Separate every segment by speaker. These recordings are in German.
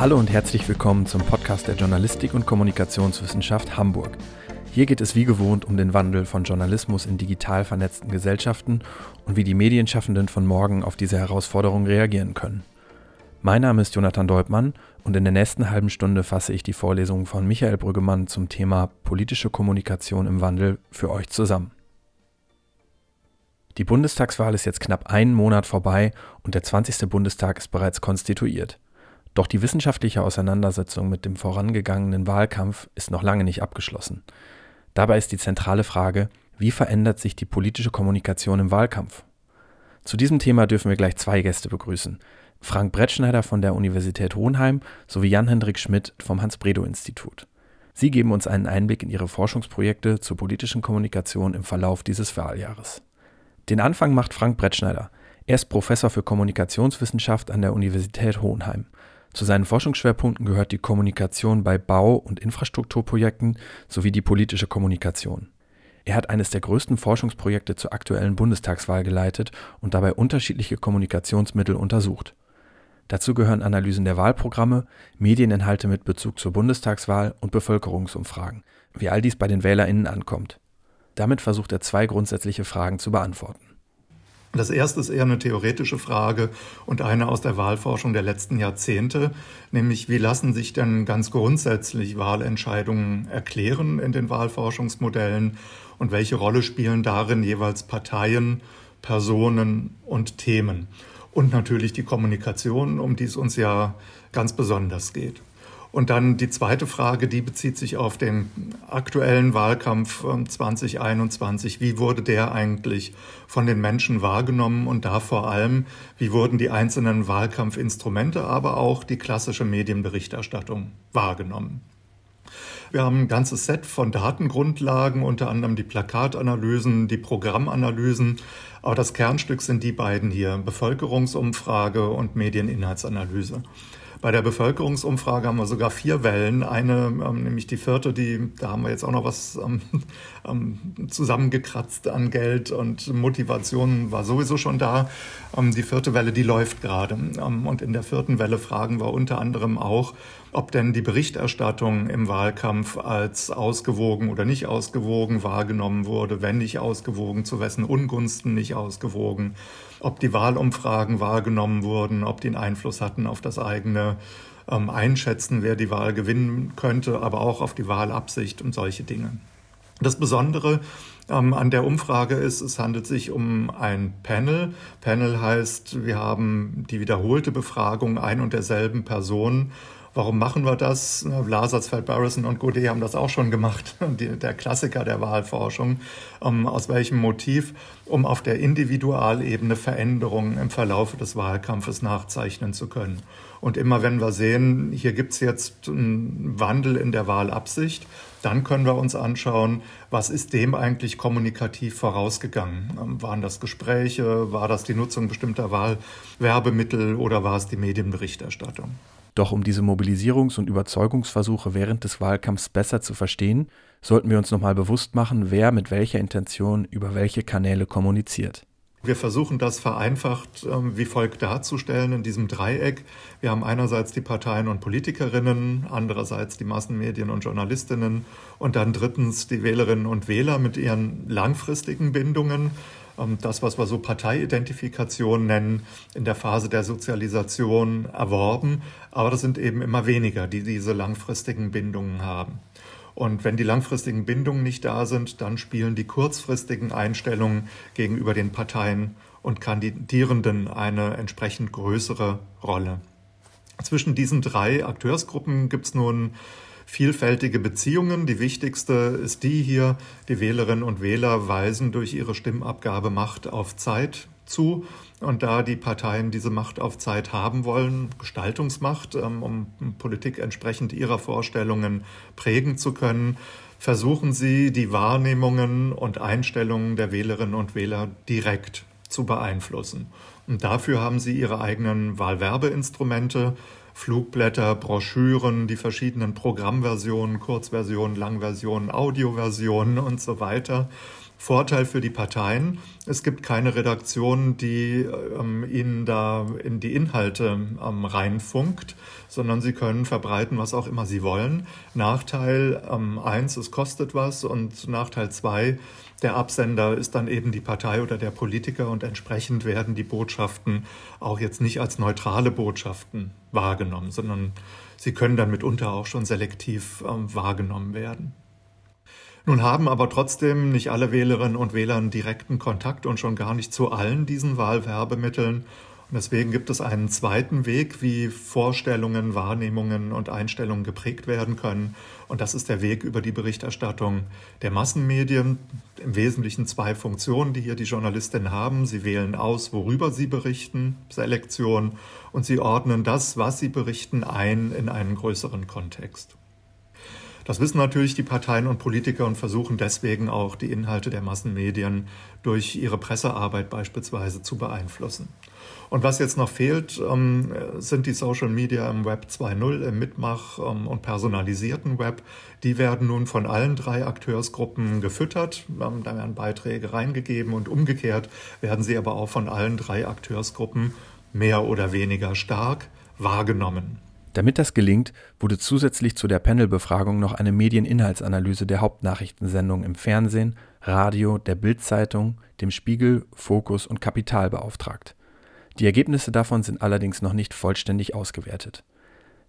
Speaker 1: Hallo und herzlich willkommen zum Podcast der Journalistik und Kommunikationswissenschaft Hamburg. Hier geht es wie gewohnt um den Wandel von Journalismus in digital vernetzten Gesellschaften und wie die Medienschaffenden von morgen auf diese Herausforderung reagieren können. Mein Name ist Jonathan Deubmann und in der nächsten halben Stunde fasse ich die Vorlesung von Michael Brüggemann zum Thema politische Kommunikation im Wandel für euch zusammen. Die Bundestagswahl ist jetzt knapp einen Monat vorbei und der 20. Bundestag ist bereits konstituiert. Doch die wissenschaftliche Auseinandersetzung mit dem vorangegangenen Wahlkampf ist noch lange nicht abgeschlossen. Dabei ist die zentrale Frage, wie verändert sich die politische Kommunikation im Wahlkampf? Zu diesem Thema dürfen wir gleich zwei Gäste begrüßen. Frank Brettschneider von der Universität Hohenheim sowie Jan-Hendrik Schmidt vom Hans-Bredow-Institut. Sie geben uns einen Einblick in ihre Forschungsprojekte zur politischen Kommunikation im Verlauf dieses Wahljahres. Den Anfang macht Frank Brettschneider. Er ist Professor für Kommunikationswissenschaft an der Universität Hohenheim. Zu seinen Forschungsschwerpunkten gehört die Kommunikation bei Bau- und Infrastrukturprojekten sowie die politische Kommunikation. Er hat eines der größten Forschungsprojekte zur aktuellen Bundestagswahl geleitet und dabei unterschiedliche Kommunikationsmittel untersucht. Dazu gehören Analysen der Wahlprogramme, Medieninhalte mit Bezug zur Bundestagswahl und Bevölkerungsumfragen, wie all dies bei den Wählerinnen ankommt. Damit versucht er zwei grundsätzliche Fragen zu beantworten.
Speaker 2: Das erste ist eher eine theoretische Frage und eine aus der Wahlforschung der letzten Jahrzehnte, nämlich wie lassen sich denn ganz grundsätzlich Wahlentscheidungen erklären in den Wahlforschungsmodellen und welche Rolle spielen darin jeweils Parteien, Personen und Themen. Und natürlich die Kommunikation, um die es uns ja ganz besonders geht. Und dann die zweite Frage, die bezieht sich auf den aktuellen Wahlkampf 2021. Ähm, wie wurde der eigentlich von den Menschen wahrgenommen und da vor allem, wie wurden die einzelnen Wahlkampfinstrumente, aber auch die klassische Medienberichterstattung wahrgenommen? Wir haben ein ganzes Set von Datengrundlagen, unter anderem die Plakatanalysen, die Programmanalysen. Aber das Kernstück sind die beiden hier, Bevölkerungsumfrage und Medieninhaltsanalyse. Bei der Bevölkerungsumfrage haben wir sogar vier Wellen. Eine, ähm, nämlich die vierte, die, da haben wir jetzt auch noch was ähm, ähm, zusammengekratzt an Geld und Motivation war sowieso schon da. Ähm, die vierte Welle, die läuft gerade. Ähm, und in der vierten Welle fragen wir unter anderem auch, ob denn die Berichterstattung im Wahlkampf als ausgewogen oder nicht ausgewogen wahrgenommen wurde, wenn nicht ausgewogen, zu wessen Ungunsten nicht ausgewogen ob die Wahlumfragen wahrgenommen wurden, ob die einen Einfluss hatten auf das eigene ähm, Einschätzen, wer die Wahl gewinnen könnte, aber auch auf die Wahlabsicht und solche Dinge. Das Besondere ähm, an der Umfrage ist, es handelt sich um ein Panel. Panel heißt, wir haben die wiederholte Befragung ein und derselben Person Warum machen wir das? Lasersfeld, Barrison und Godet haben das auch schon gemacht, der Klassiker der Wahlforschung. Ähm, aus welchem Motiv? Um auf der Individualebene Veränderungen im Verlauf des Wahlkampfes nachzeichnen zu können. Und immer wenn wir sehen, hier gibt es jetzt einen Wandel in der Wahlabsicht, dann können wir uns anschauen, was ist dem eigentlich kommunikativ vorausgegangen? Ähm, waren das Gespräche? War das die Nutzung bestimmter Wahlwerbemittel oder war es die Medienberichterstattung?
Speaker 1: Doch um diese Mobilisierungs- und Überzeugungsversuche während des Wahlkampfs besser zu verstehen, sollten wir uns nochmal bewusst machen, wer mit welcher Intention über welche Kanäle kommuniziert.
Speaker 2: Wir versuchen das vereinfacht äh, wie folgt darzustellen in diesem Dreieck. Wir haben einerseits die Parteien und Politikerinnen, andererseits die Massenmedien und Journalistinnen und dann drittens die Wählerinnen und Wähler mit ihren langfristigen Bindungen. Ähm, das, was wir so Parteiidentifikation nennen, in der Phase der Sozialisation erworben. Aber das sind eben immer weniger, die diese langfristigen Bindungen haben. Und wenn die langfristigen Bindungen nicht da sind, dann spielen die kurzfristigen Einstellungen gegenüber den Parteien und Kandidierenden eine entsprechend größere Rolle. Zwischen diesen drei Akteursgruppen gibt es nun vielfältige Beziehungen. Die wichtigste ist die hier, die Wählerinnen und Wähler weisen durch ihre Stimmabgabe Macht auf Zeit zu. Und da die Parteien diese Macht auf Zeit haben wollen, Gestaltungsmacht, ähm, um Politik entsprechend ihrer Vorstellungen prägen zu können, versuchen sie, die Wahrnehmungen und Einstellungen der Wählerinnen und Wähler direkt zu beeinflussen. Und dafür haben sie ihre eigenen Wahlwerbeinstrumente, Flugblätter, Broschüren, die verschiedenen Programmversionen, Kurzversionen, Langversionen, Audioversionen und so weiter. Vorteil für die Parteien, es gibt keine Redaktion, die ähm, ihnen da in die Inhalte ähm, reinfunkt, sondern sie können verbreiten, was auch immer sie wollen. Nachteil ähm, eins, es kostet was und Nachteil zwei, der Absender ist dann eben die Partei oder der Politiker und entsprechend werden die Botschaften auch jetzt nicht als neutrale Botschaften wahrgenommen, sondern sie können dann mitunter auch schon selektiv ähm, wahrgenommen werden. Nun haben aber trotzdem nicht alle Wählerinnen und Wähler direkten Kontakt und schon gar nicht zu allen diesen Wahlwerbemitteln. Und deswegen gibt es einen zweiten Weg, wie Vorstellungen, Wahrnehmungen und Einstellungen geprägt werden können. Und das ist der Weg über die Berichterstattung der Massenmedien. Im Wesentlichen zwei Funktionen, die hier die Journalistinnen haben. Sie wählen aus, worüber sie berichten, Selektion, und sie ordnen das, was sie berichten, ein in einen größeren Kontext. Das wissen natürlich die Parteien und Politiker und versuchen deswegen auch die Inhalte der Massenmedien durch ihre Pressearbeit beispielsweise zu beeinflussen. Und was jetzt noch fehlt, ähm, sind die Social Media im Web 2.0, im Mitmach- ähm, und personalisierten Web. Die werden nun von allen drei Akteursgruppen gefüttert. Ähm, da werden Beiträge reingegeben und umgekehrt werden sie aber auch von allen drei Akteursgruppen mehr oder weniger stark wahrgenommen.
Speaker 1: Damit das gelingt, wurde zusätzlich zu der Panelbefragung noch eine Medieninhaltsanalyse der Hauptnachrichtensendungen im Fernsehen, Radio, der Bild-Zeitung, dem Spiegel, Fokus und Kapital beauftragt. Die Ergebnisse davon sind allerdings noch nicht vollständig ausgewertet.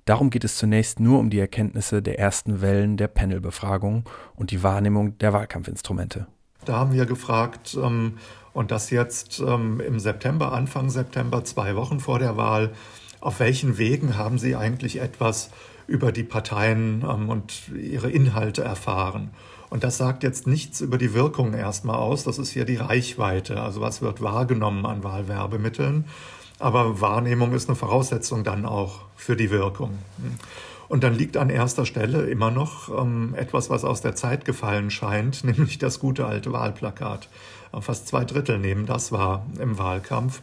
Speaker 1: Darum geht es zunächst nur um die Erkenntnisse der ersten Wellen der Panelbefragung und die Wahrnehmung der Wahlkampfinstrumente.
Speaker 2: Da haben wir gefragt, ähm, und das jetzt ähm, im September, Anfang September, zwei Wochen vor der Wahl, auf welchen Wegen haben Sie eigentlich etwas über die Parteien ähm, und ihre Inhalte erfahren? Und das sagt jetzt nichts über die Wirkung erstmal aus. Das ist hier die Reichweite. Also was wird wahrgenommen an Wahlwerbemitteln? Aber Wahrnehmung ist eine Voraussetzung dann auch für die Wirkung. Und dann liegt an erster Stelle immer noch ähm, etwas, was aus der Zeit gefallen scheint, nämlich das gute alte Wahlplakat. Fast zwei Drittel nehmen das wahr im Wahlkampf.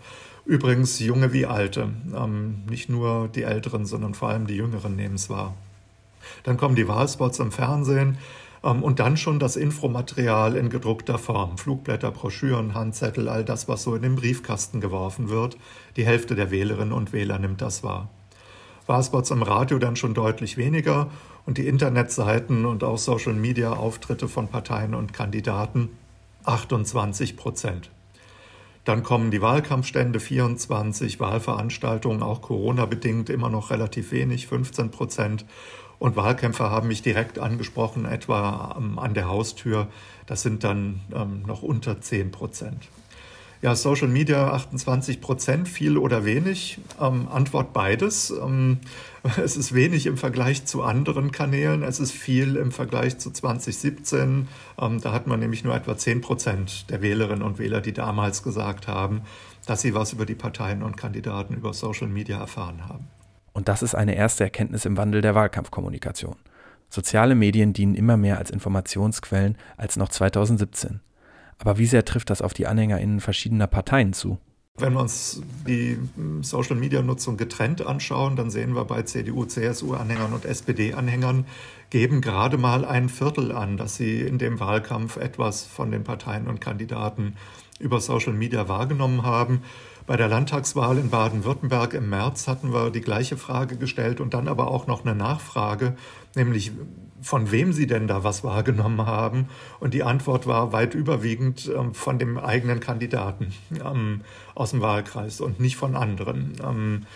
Speaker 2: Übrigens junge wie alte. Ähm, nicht nur die Älteren, sondern vor allem die Jüngeren nehmen es wahr. Dann kommen die Wahlspots im Fernsehen ähm, und dann schon das Infomaterial in gedruckter Form. Flugblätter, Broschüren, Handzettel, all das, was so in den Briefkasten geworfen wird. Die Hälfte der Wählerinnen und Wähler nimmt das wahr. Wahlspots im Radio dann schon deutlich weniger und die Internetseiten und auch Social-Media-Auftritte von Parteien und Kandidaten 28 Prozent. Dann kommen die Wahlkampfstände, 24 Wahlveranstaltungen, auch Corona-bedingt immer noch relativ wenig, 15 Prozent. Und Wahlkämpfer haben mich direkt angesprochen, etwa ähm, an der Haustür. Das sind dann ähm, noch unter 10 Prozent. Ja, Social Media 28 Prozent, viel oder wenig? Ähm, Antwort beides. Ähm, es ist wenig im Vergleich zu anderen Kanälen. Es ist viel im Vergleich zu 2017. Ähm, da hat man nämlich nur etwa 10 Prozent der Wählerinnen und Wähler, die damals gesagt haben, dass sie was über die Parteien und Kandidaten über Social Media erfahren haben.
Speaker 1: Und das ist eine erste Erkenntnis im Wandel der Wahlkampfkommunikation. Soziale Medien dienen immer mehr als Informationsquellen als noch 2017. Aber wie sehr trifft das auf die AnhängerInnen verschiedener Parteien zu?
Speaker 2: Wenn wir uns die Social-Media-Nutzung getrennt anschauen, dann sehen wir bei CDU, CSU-Anhängern und SPD-Anhängern geben gerade mal ein Viertel an, dass sie in dem Wahlkampf etwas von den Parteien und Kandidaten über Social Media wahrgenommen haben. Bei der Landtagswahl in Baden-Württemberg im März hatten wir die gleiche Frage gestellt und dann aber auch noch eine Nachfrage, nämlich von wem sie denn da was wahrgenommen haben. Und die Antwort war weit überwiegend ähm, von dem eigenen Kandidaten ähm, aus dem Wahlkreis und nicht von anderen. Ähm,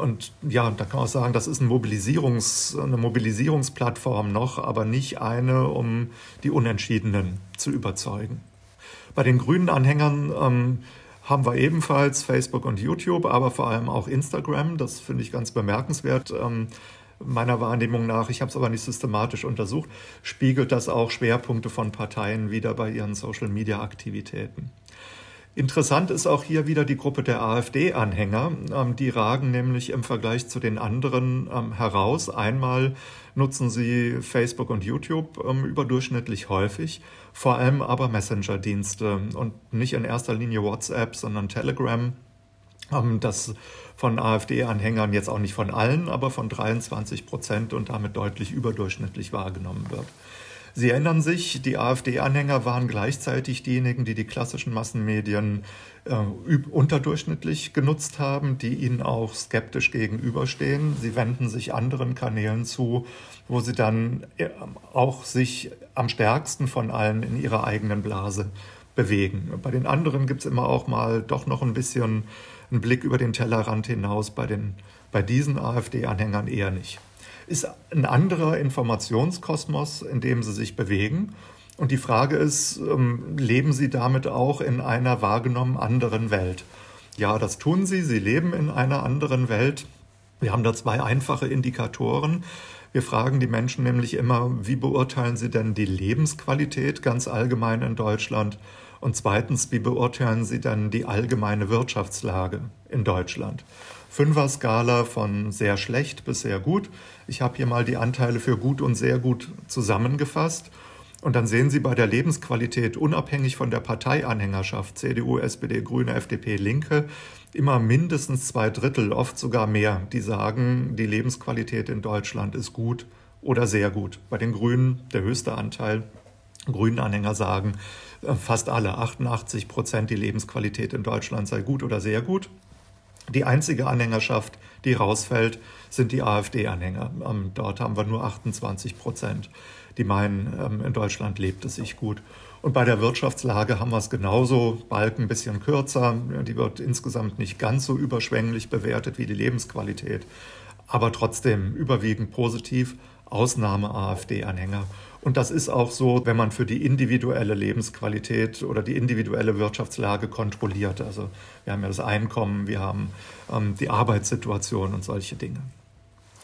Speaker 2: und ja, da kann man auch sagen, das ist ein Mobilisierungs, eine Mobilisierungsplattform noch, aber nicht eine, um die Unentschiedenen zu überzeugen. Bei den grünen Anhängern ähm, haben wir ebenfalls Facebook und YouTube, aber vor allem auch Instagram. Das finde ich ganz bemerkenswert. Meiner Wahrnehmung nach, ich habe es aber nicht systematisch untersucht, spiegelt das auch Schwerpunkte von Parteien wieder bei ihren Social-Media-Aktivitäten. Interessant ist auch hier wieder die Gruppe der AfD-Anhänger. Ähm, die ragen nämlich im Vergleich zu den anderen ähm, heraus. Einmal nutzen sie Facebook und YouTube ähm, überdurchschnittlich häufig, vor allem aber Messenger-Dienste und nicht in erster Linie WhatsApp, sondern Telegram. Das von AfD-Anhängern jetzt auch nicht von allen, aber von 23 Prozent und damit deutlich überdurchschnittlich wahrgenommen wird. Sie erinnern sich, die AfD-Anhänger waren gleichzeitig diejenigen, die die klassischen Massenmedien äh, unterdurchschnittlich genutzt haben, die ihnen auch skeptisch gegenüberstehen. Sie wenden sich anderen Kanälen zu, wo sie dann äh, auch sich am stärksten von allen in ihrer eigenen Blase bewegen. Bei den anderen gibt es immer auch mal doch noch ein bisschen einen Blick über den Tellerrand hinaus, bei, den, bei diesen AfD-Anhängern eher nicht ist ein anderer Informationskosmos, in dem sie sich bewegen. Und die Frage ist, ähm, leben sie damit auch in einer wahrgenommen anderen Welt? Ja, das tun sie. Sie leben in einer anderen Welt. Wir haben da zwei einfache Indikatoren. Wir fragen die Menschen nämlich immer, wie beurteilen sie denn die Lebensqualität ganz allgemein in Deutschland? Und zweitens, wie beurteilen sie dann die allgemeine Wirtschaftslage in Deutschland? Fünfer-Skala von sehr schlecht bis sehr gut. Ich habe hier mal die Anteile für gut und sehr gut zusammengefasst. Und dann sehen Sie bei der Lebensqualität unabhängig von der Parteianhängerschaft, CDU, SPD, Grüne, FDP, Linke, immer mindestens zwei Drittel, oft sogar mehr, die sagen, die Lebensqualität in Deutschland ist gut oder sehr gut. Bei den Grünen der höchste Anteil. Grünen Anhänger sagen fast alle, 88 Prozent, die Lebensqualität in Deutschland sei gut oder sehr gut. Die einzige Anhängerschaft, die rausfällt, sind die AfD-Anhänger. Ähm, dort haben wir nur 28 Prozent, die meinen, ähm, in Deutschland lebt es sich gut. Und bei der Wirtschaftslage haben wir es genauso, Balken ein bisschen kürzer, die wird insgesamt nicht ganz so überschwänglich bewertet wie die Lebensqualität, aber trotzdem überwiegend positiv, Ausnahme AfD-Anhänger. Und das ist auch so, wenn man für die individuelle Lebensqualität oder die individuelle Wirtschaftslage kontrolliert. Also wir haben ja das Einkommen, wir haben ähm, die Arbeitssituation und solche Dinge.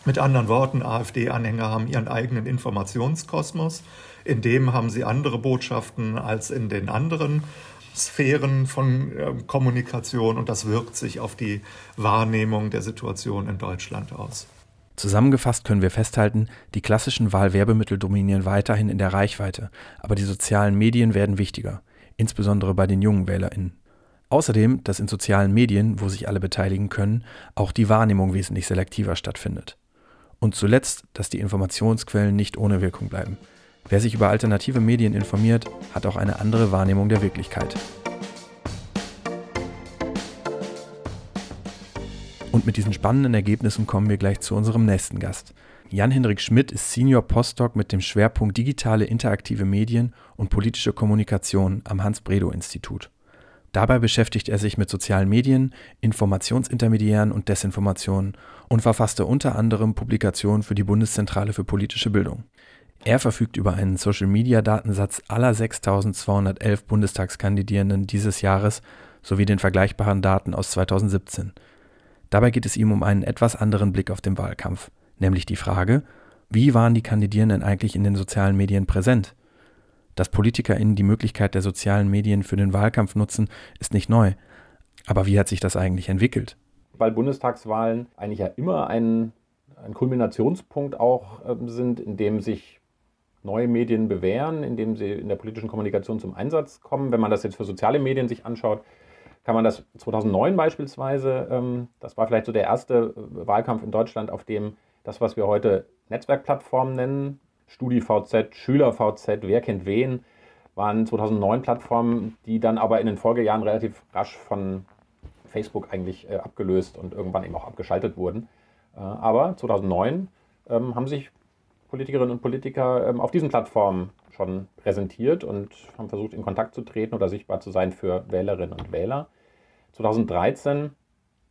Speaker 2: Mit anderen Worten, AfD-Anhänger haben ihren eigenen Informationskosmos. In dem haben sie andere Botschaften als in den anderen Sphären von äh, Kommunikation und das wirkt sich auf die Wahrnehmung der Situation in Deutschland aus.
Speaker 1: Zusammengefasst können wir festhalten, die klassischen Wahlwerbemittel dominieren weiterhin in der Reichweite, aber die sozialen Medien werden wichtiger, insbesondere bei den jungen WählerInnen. Außerdem, dass in sozialen Medien, wo sich alle beteiligen können, auch die Wahrnehmung wesentlich selektiver stattfindet. Und zuletzt, dass die Informationsquellen nicht ohne Wirkung bleiben. Wer sich über alternative Medien informiert, hat auch eine andere Wahrnehmung der Wirklichkeit. Und mit diesen spannenden Ergebnissen kommen wir gleich zu unserem nächsten Gast. Jan-Hendrik Schmidt ist Senior Postdoc mit dem Schwerpunkt digitale interaktive Medien und politische Kommunikation am Hans-Bredow-Institut. Dabei beschäftigt er sich mit sozialen Medien, Informationsintermediären und Desinformationen und verfasste unter anderem Publikationen für die Bundeszentrale für politische Bildung. Er verfügt über einen Social-Media-Datensatz aller 6211 Bundestagskandidierenden dieses Jahres sowie den vergleichbaren Daten aus 2017. Dabei geht es ihm um einen etwas anderen Blick auf den Wahlkampf, nämlich die Frage, wie waren die Kandidierenden eigentlich in den sozialen Medien präsent? Dass PolitikerInnen die Möglichkeit der sozialen Medien für den Wahlkampf nutzen, ist nicht neu. Aber wie hat sich das eigentlich entwickelt?
Speaker 3: Weil Bundestagswahlen eigentlich ja immer ein, ein Kulminationspunkt auch äh, sind, in dem sich neue Medien bewähren, in dem sie in der politischen Kommunikation zum Einsatz kommen. Wenn man das jetzt für soziale Medien sich anschaut, kann man das 2009 beispielsweise, ähm, das war vielleicht so der erste äh, Wahlkampf in Deutschland, auf dem das, was wir heute Netzwerkplattformen nennen, StudiVZ, SchülerVZ, wer kennt wen, waren 2009 Plattformen, die dann aber in den Folgejahren relativ rasch von Facebook eigentlich äh, abgelöst und irgendwann eben auch abgeschaltet wurden. Äh, aber 2009 ähm, haben sich Politikerinnen und Politiker ähm, auf diesen Plattformen schon präsentiert und haben versucht, in Kontakt zu treten oder sichtbar zu sein für Wählerinnen und Wähler. 2013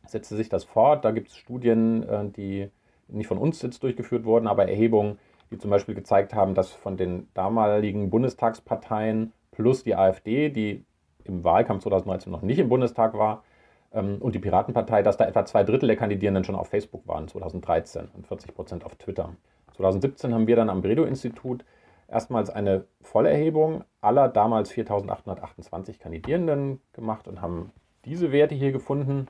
Speaker 3: setzte sich das fort. Da gibt es Studien, äh, die nicht von uns jetzt durchgeführt wurden, aber Erhebungen, die zum Beispiel gezeigt haben, dass von den damaligen Bundestagsparteien plus die AfD, die im Wahlkampf 2013 noch nicht im Bundestag war, ähm, und die Piratenpartei, dass da etwa zwei Drittel der Kandidierenden schon auf Facebook waren 2013 und 40 Prozent auf Twitter. 2017 haben wir dann am Bredow-Institut erstmals eine Vollerhebung aller damals 4.828 Kandidierenden gemacht und haben diese Werte hier gefunden.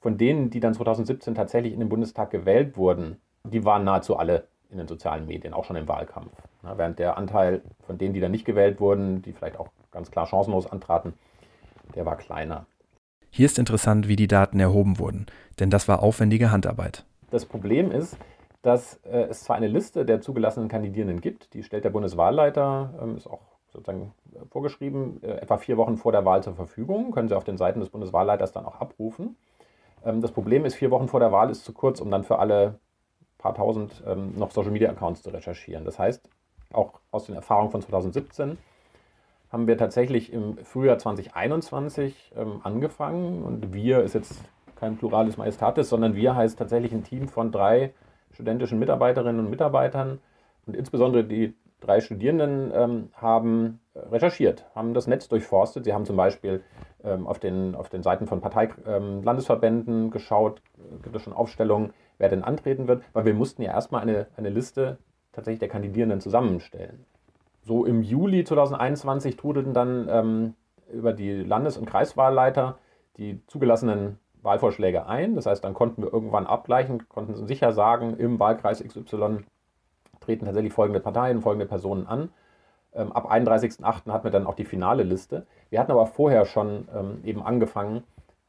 Speaker 3: Von denen, die dann 2017 tatsächlich in den Bundestag gewählt wurden, die waren nahezu alle in den sozialen Medien, auch schon im Wahlkampf. Na, während der Anteil von denen, die dann nicht gewählt wurden, die vielleicht auch ganz klar chancenlos antraten, der war kleiner.
Speaker 1: Hier ist interessant, wie die Daten erhoben wurden, denn das war aufwendige Handarbeit.
Speaker 3: Das Problem ist, dass äh, es zwar eine Liste der zugelassenen Kandidierenden gibt, die stellt der Bundeswahlleiter, ähm, ist auch sozusagen äh, vorgeschrieben, äh, etwa vier Wochen vor der Wahl zur Verfügung, können Sie auf den Seiten des Bundeswahlleiters dann auch abrufen. Ähm, das Problem ist, vier Wochen vor der Wahl ist zu kurz, um dann für alle paar tausend ähm, noch Social-Media-Accounts zu recherchieren. Das heißt, auch aus den Erfahrungen von 2017 haben wir tatsächlich im Frühjahr 2021 ähm, angefangen und wir ist jetzt kein Pluralis Majestatis, sondern wir heißt tatsächlich ein Team von drei studentischen Mitarbeiterinnen und Mitarbeitern und insbesondere die drei Studierenden ähm, haben recherchiert, haben das Netz durchforstet. Sie haben zum Beispiel ähm, auf, den, auf den Seiten von Parteilandesverbänden ähm, geschaut, gibt es schon Aufstellungen, wer denn antreten wird, weil wir mussten ja erstmal eine, eine Liste tatsächlich der Kandidierenden zusammenstellen. So im Juli 2021 trudelten dann ähm, über die Landes- und Kreiswahlleiter die zugelassenen Wahlvorschläge ein. Das heißt, dann konnten wir irgendwann abgleichen, konnten sicher sagen, im Wahlkreis XY treten tatsächlich folgende Parteien, folgende Personen an. Ähm, ab 31.08. hatten wir dann auch die finale Liste. Wir hatten aber vorher schon ähm, eben angefangen,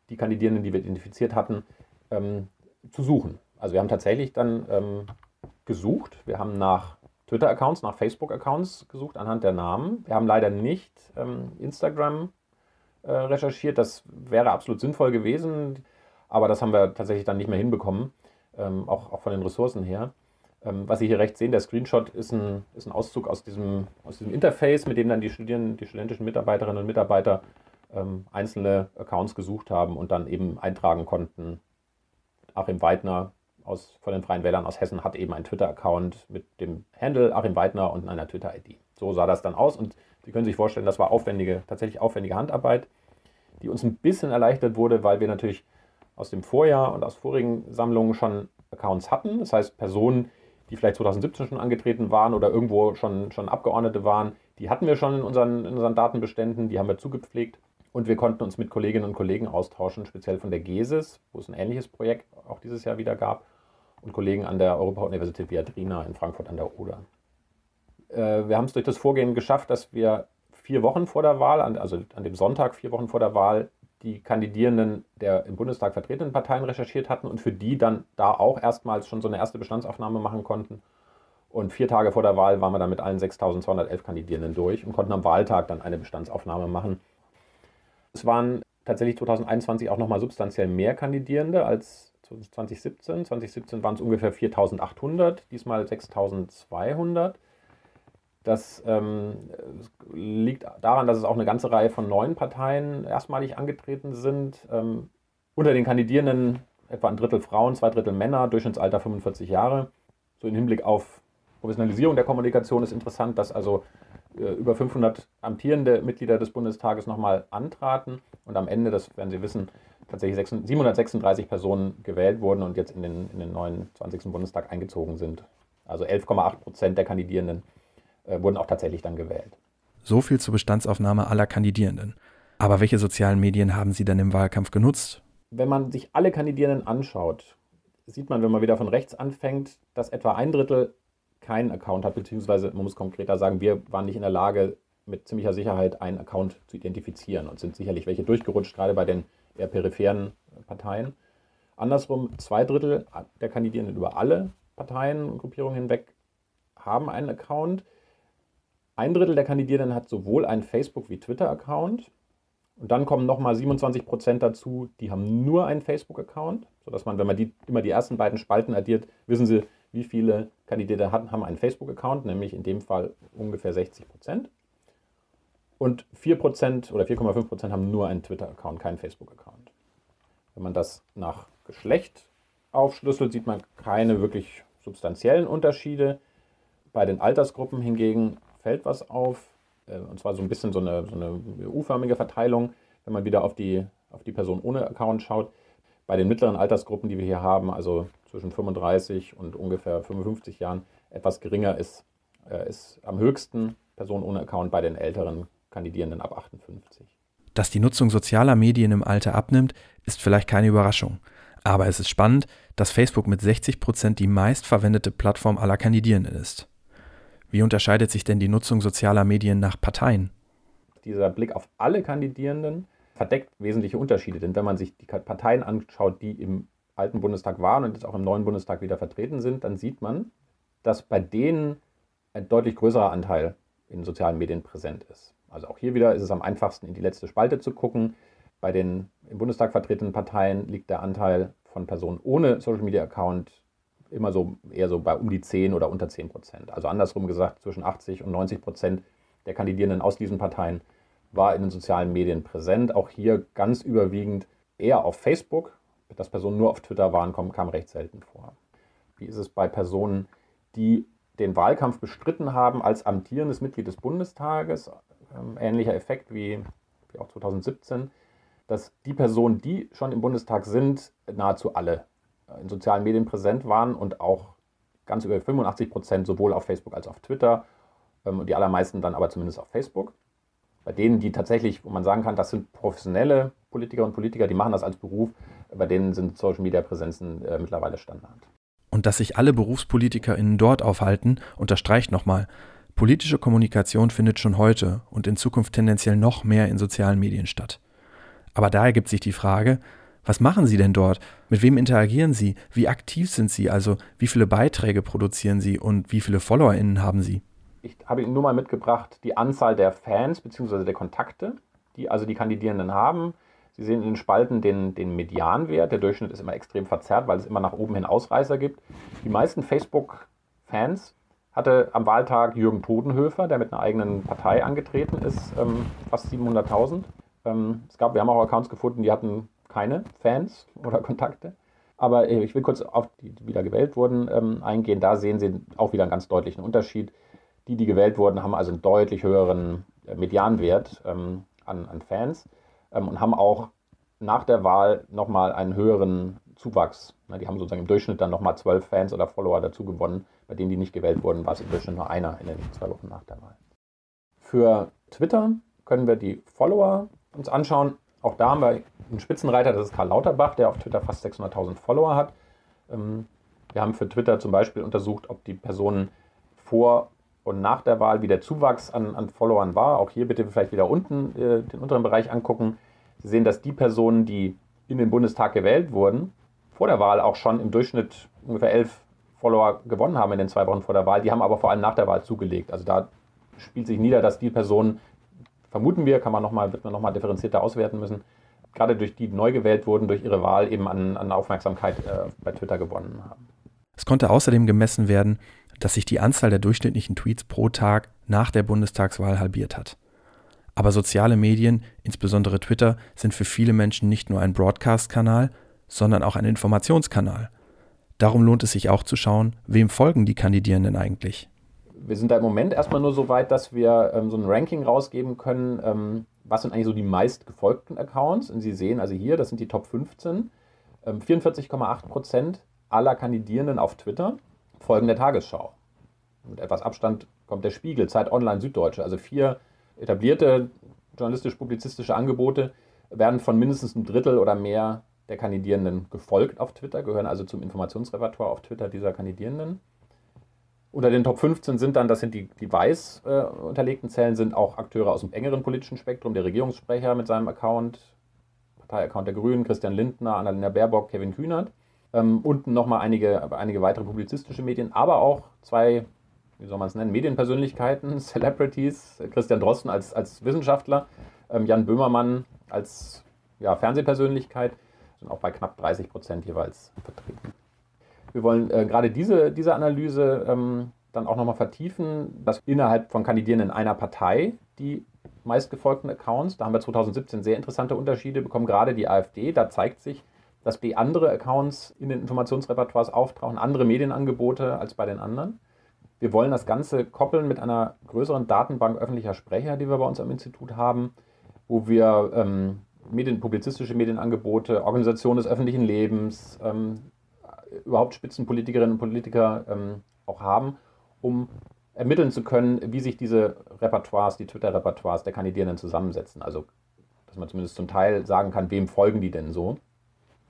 Speaker 3: die Kandidierenden, die wir identifiziert hatten, ähm, zu suchen. Also wir haben tatsächlich dann ähm, gesucht. Wir haben nach Twitter-Accounts, nach Facebook-Accounts gesucht anhand der Namen. Wir haben leider nicht ähm, Instagram äh, recherchiert. Das wäre absolut sinnvoll gewesen, aber das haben wir tatsächlich dann nicht mehr hinbekommen, ähm, auch, auch von den Ressourcen her. Ähm, was Sie hier rechts sehen, der Screenshot ist ein, ist ein Auszug aus diesem, aus diesem Interface, mit dem dann die Studierenden, die studentischen Mitarbeiterinnen und Mitarbeiter ähm, einzelne Accounts gesucht haben und dann eben eintragen konnten. Achim Weidner aus, von den Freien Wählern aus Hessen hat eben einen Twitter-Account mit dem Handle Achim Weidner und einer Twitter-ID. So sah das dann aus und Sie können sich vorstellen, das war aufwendige, tatsächlich aufwendige Handarbeit, die uns ein bisschen erleichtert wurde, weil wir natürlich aus dem Vorjahr und aus vorigen Sammlungen schon Accounts hatten. Das heißt, Personen, die vielleicht 2017 schon angetreten waren oder irgendwo schon, schon Abgeordnete waren, die hatten wir schon in unseren, in unseren Datenbeständen, die haben wir zugepflegt. Und wir konnten uns mit Kolleginnen und Kollegen austauschen, speziell von der GESIS, wo es ein ähnliches Projekt auch dieses Jahr wieder gab, und Kollegen an der Europa-Universität Viadrina in Frankfurt an der Oder. Äh, wir haben es durch das Vorgehen geschafft, dass wir vier Wochen vor der Wahl, also an dem Sonntag vier Wochen vor der Wahl, die Kandidierenden der im Bundestag vertretenen Parteien recherchiert hatten und für die dann da auch erstmals schon so eine erste Bestandsaufnahme machen konnten. Und vier Tage vor der Wahl waren wir dann mit allen 6.211 Kandidierenden durch und konnten am Wahltag dann eine Bestandsaufnahme machen. Es waren tatsächlich 2021 auch nochmal substanziell mehr Kandidierende als 2017. 2017 waren es ungefähr 4.800, diesmal 6.200. Das ähm, liegt daran, dass es auch eine ganze Reihe von neuen Parteien erstmalig angetreten sind. Ähm, unter den Kandidierenden etwa ein Drittel Frauen, zwei Drittel Männer, Durchschnittsalter 45 Jahre. So im Hinblick auf Professionalisierung der Kommunikation ist interessant, dass also äh, über 500 amtierende Mitglieder des Bundestages nochmal antraten und am Ende, das werden Sie wissen, tatsächlich 736 Personen gewählt wurden und jetzt in den, in den neuen 20. Bundestag eingezogen sind. Also 11,8 Prozent der Kandidierenden äh, wurden auch tatsächlich dann gewählt.
Speaker 1: So viel zur Bestandsaufnahme aller Kandidierenden. Aber welche sozialen Medien haben Sie denn im Wahlkampf genutzt?
Speaker 3: Wenn man sich alle Kandidierenden anschaut, sieht man, wenn man wieder von rechts anfängt, dass etwa ein Drittel keinen Account hat, beziehungsweise man muss konkreter sagen, wir waren nicht in der Lage, mit ziemlicher Sicherheit einen Account zu identifizieren und sind sicherlich welche durchgerutscht, gerade bei den eher peripheren Parteien. Andersrum, zwei Drittel der Kandidierenden über alle Parteien und Gruppierungen hinweg haben einen Account. Ein Drittel der Kandidierenden hat sowohl einen Facebook- wie Twitter-Account. Und dann kommen nochmal 27 Prozent dazu, die haben nur einen Facebook-Account, sodass man, wenn man die, immer die ersten beiden Spalten addiert, wissen Sie, wie viele Kandidaten haben einen Facebook-Account, nämlich in dem Fall ungefähr 60 Prozent. Und 4 Prozent oder 4,5 Prozent haben nur einen Twitter-Account, keinen Facebook-Account. Wenn man das nach Geschlecht aufschlüsselt, sieht man keine wirklich substanziellen Unterschiede. Bei den Altersgruppen hingegen fällt was auf, äh, und zwar so ein bisschen so eine, so eine U-förmige Verteilung, wenn man wieder auf die, auf die Person ohne Account schaut. Bei den mittleren Altersgruppen, die wir hier haben, also zwischen 35 und ungefähr 55 Jahren, etwas geringer ist, äh, ist am höchsten Person ohne Account bei den älteren Kandidierenden ab 58.
Speaker 1: Dass die Nutzung sozialer Medien im Alter abnimmt, ist vielleicht keine Überraschung. Aber es ist spannend, dass Facebook mit 60 Prozent die meistverwendete Plattform aller Kandidierenden ist. Wie unterscheidet sich denn die Nutzung sozialer Medien nach Parteien?
Speaker 3: Dieser Blick auf alle Kandidierenden verdeckt wesentliche Unterschiede. Denn wenn man sich die Parteien anschaut, die im alten Bundestag waren und jetzt auch im neuen Bundestag wieder vertreten sind, dann sieht man, dass bei denen ein deutlich größerer Anteil in sozialen Medien präsent ist. Also auch hier wieder ist es am einfachsten, in die letzte Spalte zu gucken. Bei den im Bundestag vertretenen Parteien liegt der Anteil von Personen ohne Social Media Account immer so eher so bei um die 10 oder unter 10 Prozent. Also andersrum gesagt, zwischen 80 und 90 Prozent der Kandidierenden aus diesen Parteien war in den sozialen Medien präsent. Auch hier ganz überwiegend eher auf Facebook. Dass Personen nur auf Twitter waren, kam, recht selten vor. Wie ist es bei Personen, die den Wahlkampf bestritten haben als amtierendes Mitglied des Bundestages? Ähm, ähnlicher Effekt wie, wie auch 2017, dass die Personen, die schon im Bundestag sind, nahezu alle in sozialen Medien präsent waren und auch ganz über 85 Prozent sowohl auf Facebook als auch auf Twitter ähm, und die allermeisten dann aber zumindest auf Facebook. Bei denen, die tatsächlich, wo man sagen kann, das sind professionelle Politiker und Politiker, die machen das als Beruf, bei denen sind Social-Media-Präsenzen äh, mittlerweile Standard.
Speaker 1: Und dass sich alle BerufspolitikerInnen dort aufhalten, unterstreicht nochmal, politische Kommunikation findet schon heute und in Zukunft tendenziell noch mehr in sozialen Medien statt. Aber da ergibt sich die Frage, was machen Sie denn dort? Mit wem interagieren Sie? Wie aktiv sind Sie? Also wie viele Beiträge produzieren Sie und wie viele FollowerInnen haben Sie?
Speaker 3: Ich habe Ihnen nur mal mitgebracht die Anzahl der Fans bzw. der Kontakte, die also die Kandidierenden haben. Sie sehen in den Spalten den, den Medianwert. Der Durchschnitt ist immer extrem verzerrt, weil es immer nach oben hin Ausreißer gibt. Die meisten Facebook-Fans hatte am Wahltag Jürgen Todenhöfer, der mit einer eigenen Partei angetreten ist, ähm, fast 700.000. Ähm, es gab, wir haben auch Accounts gefunden, die hatten keine Fans oder Kontakte. Aber äh, ich will kurz auf die, die wieder gewählt wurden, ähm, eingehen. Da sehen Sie auch wieder einen ganz deutlichen Unterschied. Die, die gewählt wurden, haben also einen deutlich höheren äh, Medianwert ähm, an, an, Fans ähm, und haben auch nach der Wahl nochmal einen höheren Zuwachs. Na, die haben sozusagen im Durchschnitt dann nochmal zwölf Fans oder Follower dazu gewonnen. Bei denen, die nicht gewählt wurden, war es im Durchschnitt nur einer in den zwei Wochen nach der Wahl. Für Twitter können wir die Follower uns anschauen. Auch da haben wir einen Spitzenreiter, das ist Karl Lauterbach, der auf Twitter fast 600.000 Follower hat. Ähm, wir haben für Twitter zum Beispiel untersucht, ob die Personen vor und nach der Wahl, wie der Zuwachs an, an Followern war. Auch hier bitte vielleicht wieder unten äh, den unteren Bereich angucken. Sie sehen, dass die Personen, die in den Bundestag gewählt wurden, vor der Wahl auch schon im Durchschnitt ungefähr elf Follower gewonnen haben in den zwei Wochen vor der Wahl. Die haben aber vor allem nach der Wahl zugelegt. Also da spielt sich nieder, dass die Personen vermuten wir, kann man noch mal, wird man nochmal differenzierter auswerten müssen, gerade durch die, die neu gewählt wurden, durch ihre Wahl eben an, an Aufmerksamkeit äh, bei Twitter gewonnen haben.
Speaker 1: Es konnte außerdem gemessen werden, dass sich die Anzahl der durchschnittlichen Tweets pro Tag nach der Bundestagswahl halbiert hat. Aber soziale Medien, insbesondere Twitter, sind für viele Menschen nicht nur ein Broadcast-Kanal, sondern auch ein Informationskanal. Darum lohnt es sich auch zu schauen, wem folgen die Kandidierenden eigentlich
Speaker 3: wir sind da im Moment erstmal nur so weit, dass wir ähm, so ein Ranking rausgeben können, ähm, was sind eigentlich so die meist gefolgten Accounts. Und Sie sehen also hier, das sind die Top 15. Ähm, 44,8 Prozent aller Kandidierenden auf Twitter folgen der Tagesschau. Mit etwas Abstand kommt der Spiegel, Zeit Online, Süddeutsche. Also vier etablierte journalistisch-publizistische Angebote werden von mindestens einem Drittel oder mehr der Kandidierenden gefolgt auf Twitter, gehören also zum Informationsrepertoire auf Twitter dieser Kandidierenden. Unter den Top 15 sind dann, das sind die, die weiß äh, unterlegten Zellen, sind auch Akteure aus dem engeren politischen Spektrum, der Regierungssprecher mit seinem Account, Parteiaccount der Grünen, Christian Lindner, Annalena Baerbock, Kevin Kühnert. Ähm, unten nochmal einige, einige weitere publizistische Medien, aber auch zwei, wie soll man es nennen, Medienpersönlichkeiten, Celebrities, Christian Drosten als, als Wissenschaftler, ähm, Jan Böhmermann als ja, Fernsehpersönlichkeit, sind auch bei knapp 30 Prozent jeweils vertreten. Wir wollen äh, gerade diese, diese Analyse ähm, dann auch nochmal vertiefen, dass innerhalb von Kandidierenden einer Partei die meistgefolgten Accounts, da haben wir 2017 sehr interessante Unterschiede bekommen, gerade die AfD, da zeigt sich, dass die andere Accounts in den Informationsrepertoires auftauchen, andere Medienangebote als bei den anderen. Wir wollen das Ganze koppeln mit einer größeren Datenbank öffentlicher Sprecher, die wir bei uns am Institut haben, wo wir ähm, Medien, publizistische Medienangebote, Organisation des öffentlichen Lebens, ähm, überhaupt Spitzenpolitikerinnen und Politiker ähm, auch haben, um ermitteln zu können, wie sich diese Repertoires, die Twitter-Repertoires der Kandidierenden zusammensetzen. Also, dass man zumindest zum Teil sagen kann, wem folgen die denn so.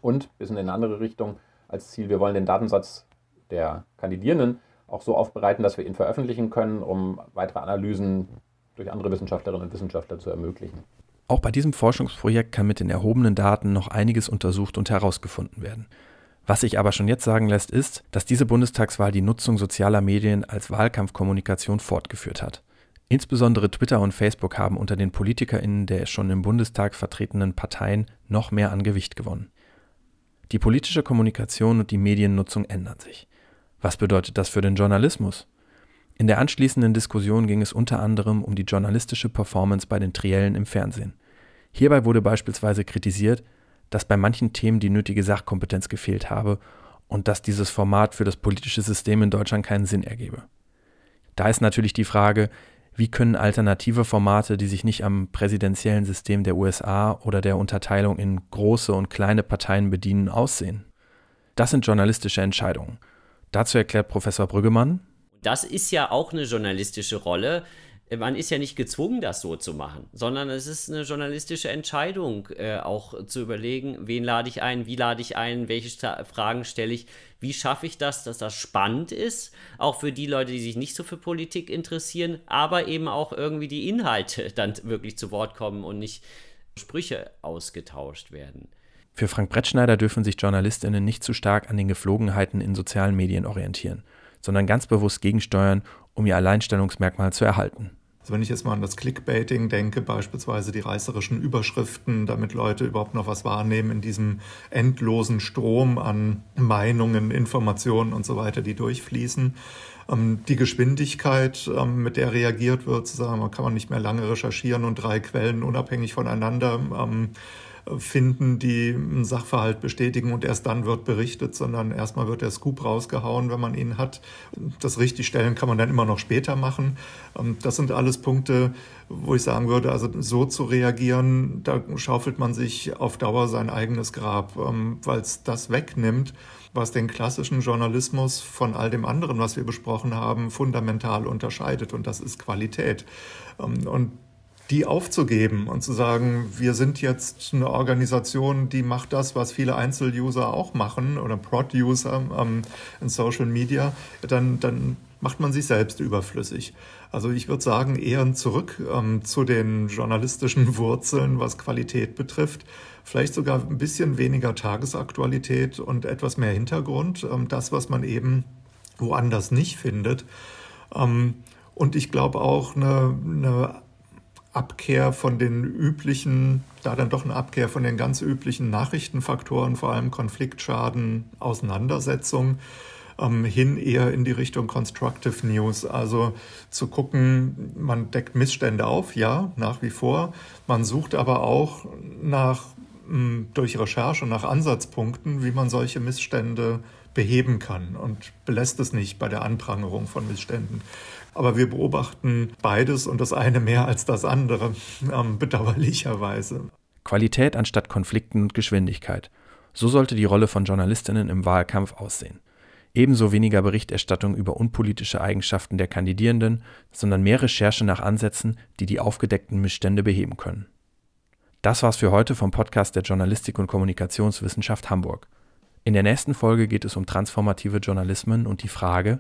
Speaker 3: Und, ein bisschen in eine andere Richtung als Ziel, wir wollen den Datensatz der Kandidierenden auch so aufbereiten, dass wir ihn veröffentlichen können, um weitere Analysen durch andere Wissenschaftlerinnen und Wissenschaftler zu ermöglichen.
Speaker 1: Auch bei diesem Forschungsprojekt kann mit den erhobenen Daten noch einiges untersucht und herausgefunden werden. Was sich aber schon jetzt sagen lässt, ist, dass diese Bundestagswahl die Nutzung sozialer Medien als Wahlkampfkommunikation fortgeführt hat. Insbesondere Twitter und Facebook haben unter den PolitikerInnen der schon im Bundestag vertretenen Parteien noch mehr an Gewicht gewonnen. Die politische Kommunikation und die Mediennutzung ändern sich. Was bedeutet das für den Journalismus? In der anschließenden Diskussion ging es unter anderem um die journalistische Performance bei den Triellen im Fernsehen. Hierbei wurde beispielsweise kritisiert, dass bei manchen Themen die nötige Sachkompetenz gefehlt habe und dass dieses Format für das politische System in Deutschland keinen Sinn ergebe. Da ist natürlich die Frage, wie können alternative Formate, die sich nicht am präsidentiellen System der USA oder der Unterteilung in große und kleine Parteien bedienen, aussehen? Das sind journalistische Entscheidungen. Dazu erklärt Professor Brüggemann.
Speaker 4: Das ist ja auch eine journalistische Rolle, man ist ja nicht gezwungen, das so zu machen, sondern es ist eine journalistische Entscheidung, äh, auch zu überlegen, wen lade ich ein, wie lade ich ein, welche Sta Fragen stelle ich, wie schaffe ich das, dass das spannend ist, auch für die Leute, die sich nicht so für Politik interessieren, aber eben auch irgendwie die Inhalte dann wirklich zu Wort kommen und nicht Sprüche ausgetauscht werden.
Speaker 1: Für Frank Brettschneider dürfen sich JournalistInnen nicht zu stark an den Geflogenheiten in sozialen Medien orientieren, sondern ganz bewusst gegensteuern, um ihr Alleinstellungsmerkmal zu erhalten.
Speaker 2: Also wenn ich jetzt mal an das Clickbaiting denke, beispielsweise die reißerischen Überschriften, damit Leute überhaupt noch was wahrnehmen in diesem endlosen Strom an Meinungen, Informationen und so weiter, die durchfließen. Ähm, die Geschwindigkeit, ähm, mit der reagiert wird, zu sagen, man kann man nicht mehr lange recherchieren und drei Quellen unabhängig voneinander ähm, finden, die einen Sachverhalt bestätigen und erst dann wird berichtet, sondern erstmal wird der Scoop rausgehauen, wenn man ihn hat. Das Richtigstellen kann man dann immer noch später machen. Ähm, das sind alles Punkte, wo ich sagen würde, also so zu reagieren, da schaufelt man sich auf Dauer sein eigenes Grab, ähm, weil es das wegnimmt, was den klassischen Journalismus von all dem anderen, was wir besprochen haben, fundamental unterscheidet. Und das ist Qualität. Ähm, und die aufzugeben und zu sagen, wir sind jetzt eine Organisation, die macht das, was viele Einzeluser auch machen oder Prod-User ähm, in Social Media, dann, dann macht man sich selbst überflüssig. Also ich würde sagen, eher zurück ähm, zu den journalistischen Wurzeln, was Qualität betrifft. Vielleicht sogar ein bisschen weniger Tagesaktualität und etwas mehr Hintergrund. Ähm, das, was man eben woanders nicht findet. Ähm, und ich glaube auch eine, eine Abkehr von den üblichen, da dann doch eine Abkehr von den ganz üblichen Nachrichtenfaktoren, vor allem Konfliktschaden, Auseinandersetzung, ähm, hin eher in die Richtung Constructive News. Also zu gucken, man deckt Missstände auf, ja, nach wie vor. Man sucht aber auch nach, mh, durch Recherche nach Ansatzpunkten, wie man solche Missstände beheben kann und belässt es nicht bei der Anprangerung von Missständen. Aber wir beobachten beides und das eine mehr als das andere, ähm, bedauerlicherweise.
Speaker 1: Qualität anstatt Konflikten und Geschwindigkeit. So sollte die Rolle von Journalistinnen im Wahlkampf aussehen. Ebenso weniger Berichterstattung über unpolitische Eigenschaften der Kandidierenden, sondern mehr Recherche nach Ansätzen, die die aufgedeckten Missstände beheben können. Das war's für heute vom Podcast der Journalistik und Kommunikationswissenschaft Hamburg. In der nächsten Folge geht es um transformative Journalismen und die Frage,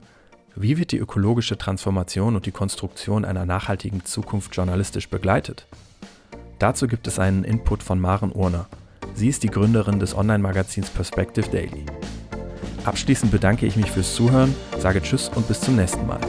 Speaker 1: wie wird die ökologische Transformation und die Konstruktion einer nachhaltigen Zukunft journalistisch begleitet? Dazu gibt es einen Input von Maren Urner. Sie ist die Gründerin des Online-Magazins Perspective Daily. Abschließend bedanke ich mich fürs Zuhören, sage Tschüss und bis zum nächsten Mal.